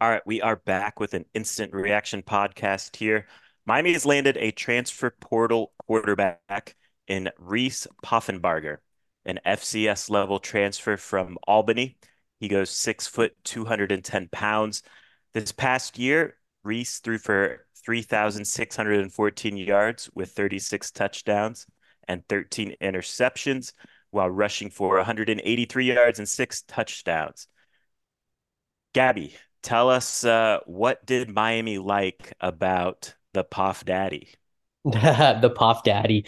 All right, we are back with an instant reaction podcast here. Miami has landed a transfer portal quarterback in Reese Poffenbarger, an FCS level transfer from Albany. He goes six foot, 210 pounds. This past year, Reese threw for 3,614 yards with 36 touchdowns and 13 interceptions, while rushing for 183 yards and six touchdowns. Gabby, tell us uh, what did Miami like about the Poff Daddy? the Poff Daddy.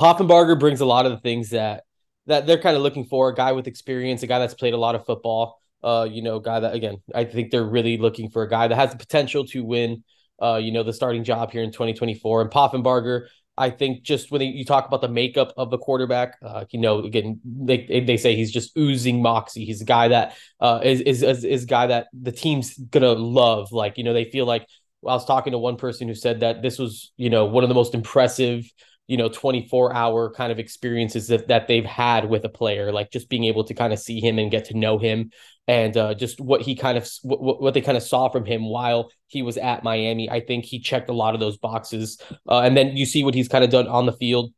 Poffenbarger brings a lot of the things that that they're kind of looking for. A guy with experience, a guy that's played a lot of football. Uh, you know, guy that again, I think they're really looking for a guy that has the potential to win. Uh, you know, the starting job here in 2024. And Poffenbarger, I think just when you talk about the makeup of the quarterback, uh, you know, again, they they say he's just oozing moxie. He's a guy that uh, is is is a guy that the team's gonna love. Like you know, they feel like I was talking to one person who said that this was you know one of the most impressive you know 24 hour kind of experiences that, that they've had with a player like just being able to kind of see him and get to know him and uh, just what he kind of what, what they kind of saw from him while he was at miami. I think he checked a lot of those boxes uh, and then you see what he's kind of done on the field.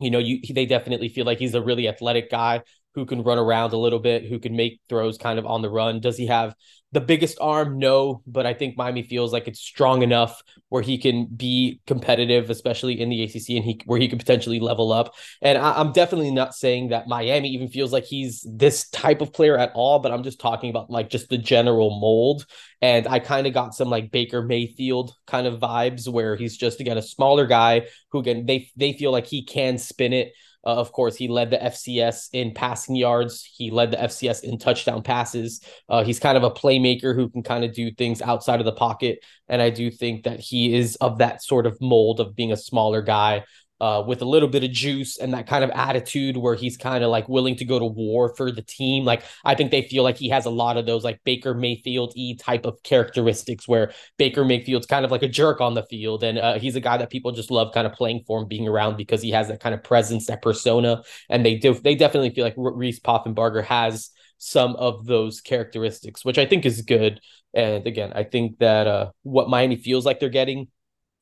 You know you they definitely feel like he's a really athletic guy who can run around a little bit, who can make throws kind of on the run. Does he have the biggest arm? No, but I think Miami feels like it's strong enough where he can be competitive, especially in the ACC, and he where he could potentially level up. And I, am definitely not saying that Miami even feels like he's this type of player at all, but I'm just talking about like just the general mold. And I kind of got some like Baker Mayfield kind of vibes where he's just again a smaller guy who can they they feel like he can spin it uh, of course, he led the FCS in passing yards. He led the FCS in touchdown passes. Uh, he's kind of a playmaker who can kind of do things outside of the pocket. And I do think that he is of that sort of mold of being a smaller guy uh, with a little bit of juice and that kind of attitude where he's kind of like willing to go to war for the team. Like I think they feel like he has a lot of those like Baker Mayfield e type of characteristics where Baker Mayfield's kind of like a jerk on the field and uh, he's a guy that people just love kind of playing for and being around because he has that kind of presence, that persona, and they do they definitely feel like Reese Poffenbarger has some of those characteristics, which I think is good. And again, I think that uh, what Miami feels like they're getting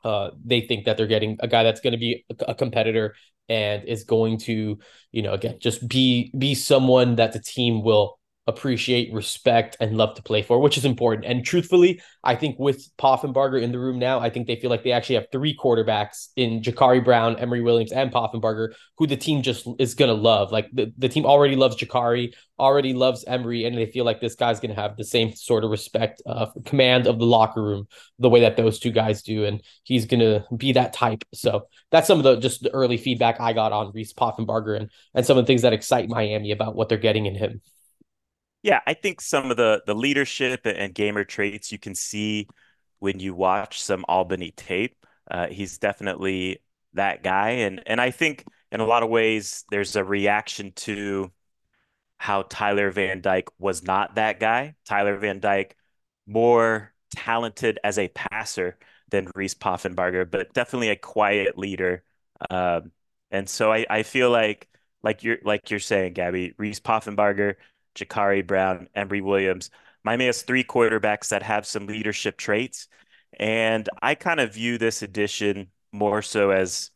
uh, they think that they're getting a guy that's going to be a, a, competitor and is going to, you know, again, just be be someone that the team will appreciate, respect, and love to play for, which is important. And truthfully, I think with Poffenbarger in the room now, I think they feel like they actually have three quarterbacks in Jacurri Brown, Emory Williams, and Poffenbarger, who the team just is going to love. Like the, the team already loves Jacurri, already loves Emory, and they feel like this guy's going to have the same sort of respect, uh, command of the locker room, the way that those two guys do. And he's going to be that type. So that's some of the just the early feedback I got on Reese Poffenbarger and, and some of the things that excite Miami about what they're getting in him. Yeah, I think some of the the leadership and gamer traits you can see when you watch some Albany tape. Uh, he's definitely that guy, and and I think in a lot of ways there's a reaction to how Tyler Van Dyke was not that guy. Tyler Van Dyke more talented as a passer than Reese Poffenbarger, but definitely a quiet leader. Um, and so I, I feel like like you're like you're saying, Gabby, Reese Poffenbarger Jacurri Brown, Emory Williams. Miami has three quarterbacks that have some leadership traits. And I kind of view this addition more so as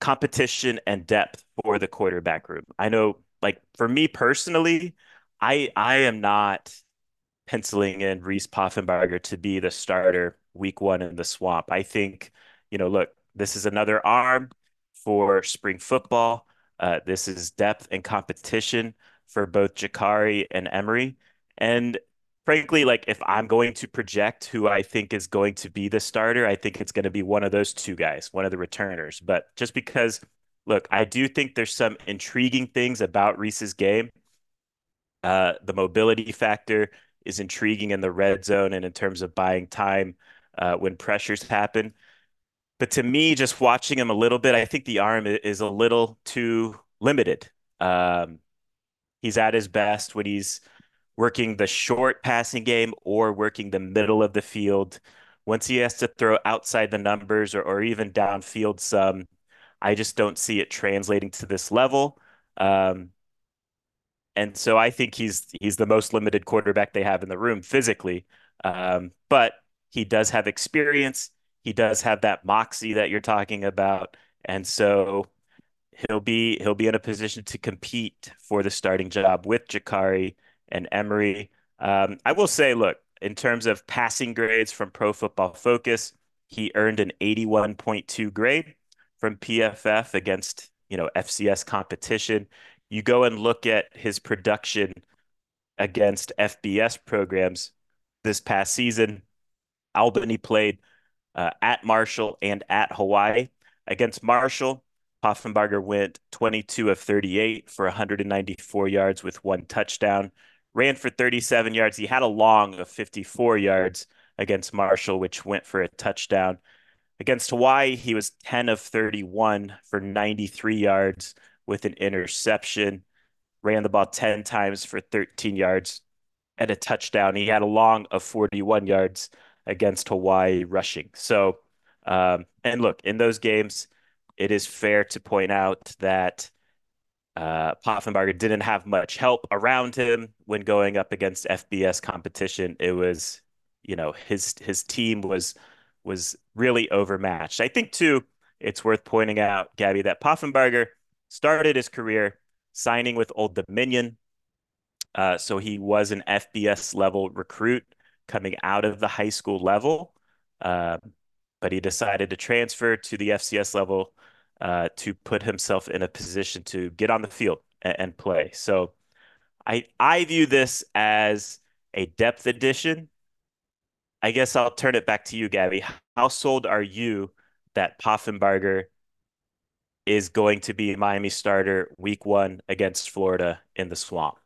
competition and depth for the quarterback room. I know, like for me personally, I I am not penciling in Reese Poffenbarger to be the starter week one in the swamp. I think, you know, look, this is another arm for spring football. Uh, this is depth and competition for both Jacurri and Emory. And frankly, like if I'm going to project who I think is going to be the starter, I think it's going to be one of those two guys, one of the returners. But just because, look, I do think there's some intriguing things about Reese's game. Uh, the mobility factor is intriguing in the red zone and in terms of buying time uh, when pressures happen. But to me, just watching him a little bit, I think the arm is a little too limited. Um, He's at his best when he's working the short passing game or working the middle of the field. Once he has to throw outside the numbers or, or even downfield some, I just don't see it translating to this level. Um, and so I think he's he's the most limited quarterback they have in the room physically. Um, but he does have experience. He does have that moxie that you're talking about. And so he'll be he'll be in a position to compete for the starting job with Jacurri and Emory. Um, I will say, look, in terms of passing grades from Pro Football Focus, he earned an 81.2 grade from PFF against you know FCS competition. You go and look at his production against FBS programs this past season. Albany played uh, at Marshall and at Hawaii. Against Marshall, Poffenbarger went 22 of 38 for 194 yards with one touchdown, ran for 37 yards. He had a long of 54 yards against Marshall, which went for a touchdown. Against Hawaii, he was 10 of 31 for 93 yards with an interception, ran the ball 10 times for 13 yards and a touchdown. He had a long of 41 yards against Hawaii rushing. So, um, and look, in those games, it is fair to point out that uh, Poffenbarger didn't have much help around him when going up against FBS competition. It was, you know, his his team was was really overmatched. I think too, it's worth pointing out, Gabby, that Poffenbarger started his career signing with Old Dominion. Uh, so he was an FBS level recruit coming out of the high school level, uh, but he decided to transfer to the FCS level uh, to put himself in a position to get on the field and, and play. So I I view this as a depth addition. I guess I'll turn it back to you, Gabby. How sold are you that Poffenbarger is going to be Miami starter week one against Florida in the swamp?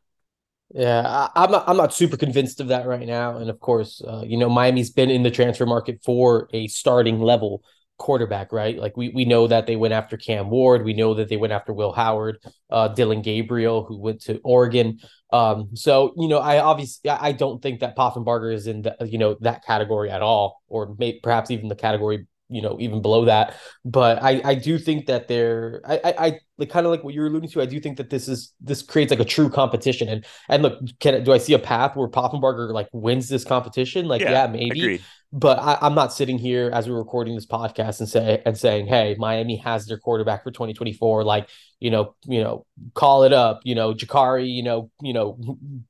Yeah, I, am not, I'm not super convinced of that right now. And of course, uh, you know, Miami's been in the transfer market for a starting level quarterback, right? Like we we know that they went after Cam Ward, we know that they went after Will Howard, uh, Dillon Gabriel, who went to Oregon. Um, so you know, I obviously I don't think that Poffenbarger is in the you know that category at all, or may, perhaps even the category you know even below that. But I I do think that they're I I, I like kind of like what you're alluding to. I do think that this is this creates like a true competition. And and look, can do I see a path where Poffenbarger like wins this competition? Like yeah, yeah maybe. Agreed. but I, am not sitting here as we're recording this podcast and say and saying, "Hey, Miami has their quarterback for 2024." Like, you know, you know, call it up. You know, Jacurri. You know, you know,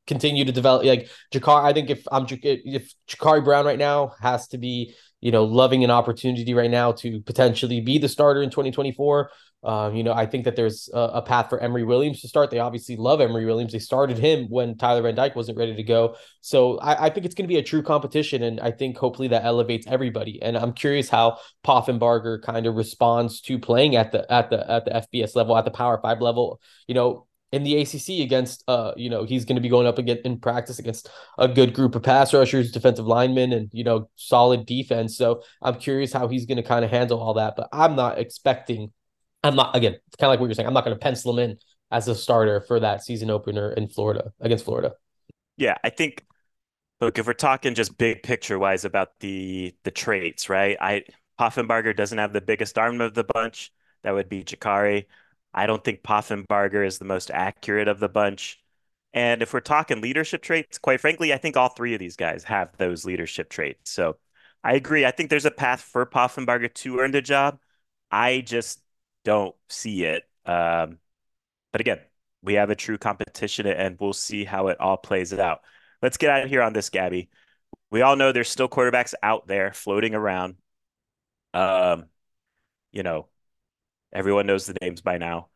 continue to develop. Like Jacurri, I think if I'm if Jacurri Brown right now has to be, you know, loving an opportunity right now to potentially be the starter in 2024. Um, you know, I think that there's a, a, path for Emory Williams to start. They obviously love Emory Williams. They started him when Tyler Van Dyke wasn't ready to go. So I, I think it's going to be a true competition, and I think hopefully that elevates everybody. And I'm curious how Poffenbarger kind of responds to playing at the at the at the FBS level, at the Power Five level. You know, in the ACC against, uh, you know, he's going to be going up again in practice against a good group of pass rushers, defensive linemen, and you know, solid defense. So I'm curious how he's going to kind of handle all that. But I'm not expecting I'm not again, it's kind of like what you're saying. I'm not going to pencil him in as a starter for that season opener in Florida against Florida. Yeah, I think look, if we're talking just big picture wise about the the traits, right? I Poffenbarger doesn't have the biggest arm of the bunch. That would be Jacurri. I don't think Poffenbarger is the most accurate of the bunch. And if we're talking leadership traits, quite frankly, I think all three of these guys have those leadership traits. So I agree. I think there's a path for Poffenbarger to earn the job. I just don't see it. Um, but again, we have a true competition and we'll see how it all plays out. Let's get out of here on this, Gabby. We all know there's still quarterbacks out there floating around. Um, you know, everyone knows the names by now.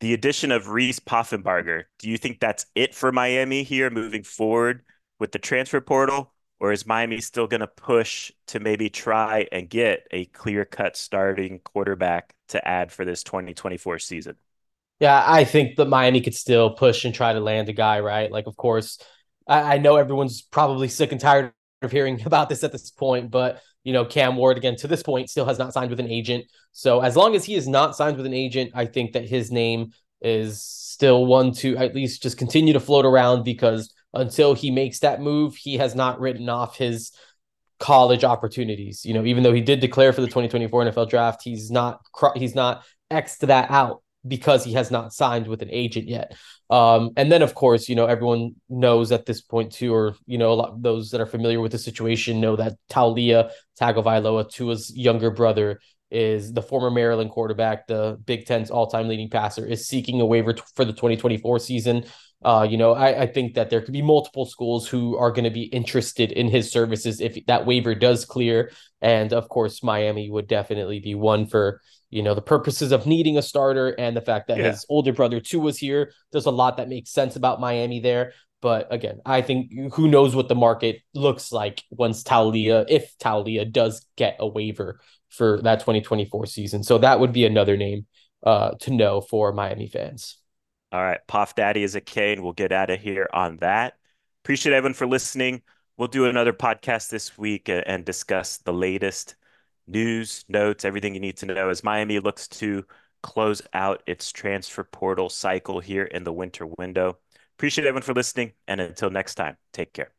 The addition of Reese Poffenbarger, do you think that's it for Miami here moving forward with the transfer portal? Or is Miami still going to push to maybe try and get a clear cut starting quarterback to add for this 2024 season? Yeah, I think that Miami could still push and try to land a guy, right? Like, of course, I, I know everyone's probably sick and tired of hearing about this at this point, but you know, Cam Ward again to this point still has not signed with an agent. So as long as he is not signed with an agent, I think that his name is still one to at least just continue to float around because until he makes that move, he has not written off his college opportunities. You know, even though he did declare for the 2024 NFL draft, he's not he's not xed that out because he has not signed with an agent yet. Um, and then of course, you know, everyone knows at this point too, or you know, a lot those that are familiar with the situation know that Taulia Tagovailoa, Tua's younger brother, is the former Maryland quarterback, the Big Ten's all-time leading passer, is seeking a waiver t- for the 2024 season. Uh, you know, I, I think that there could be multiple schools who are going to be interested in his services if that waiver does clear. And of course, Miami would definitely be one for, you know, the purposes of needing a starter and the fact that yeah. his older brother too was here. There's a lot that makes sense about Miami there. But again, I think who knows what the market looks like once Taulia, if Taulia does get a waiver for that 2024 season. So that would be another name uh, to know for Miami fans. All right. Poff Daddy is a K, and we'll get out of here on that. Appreciate everyone for listening. We'll do another podcast this week uh, and discuss the latest news, notes, everything you need to know as Miami looks to close out its transfer portal cycle here in the winter window. Appreciate everyone for listening. And until next time, take care.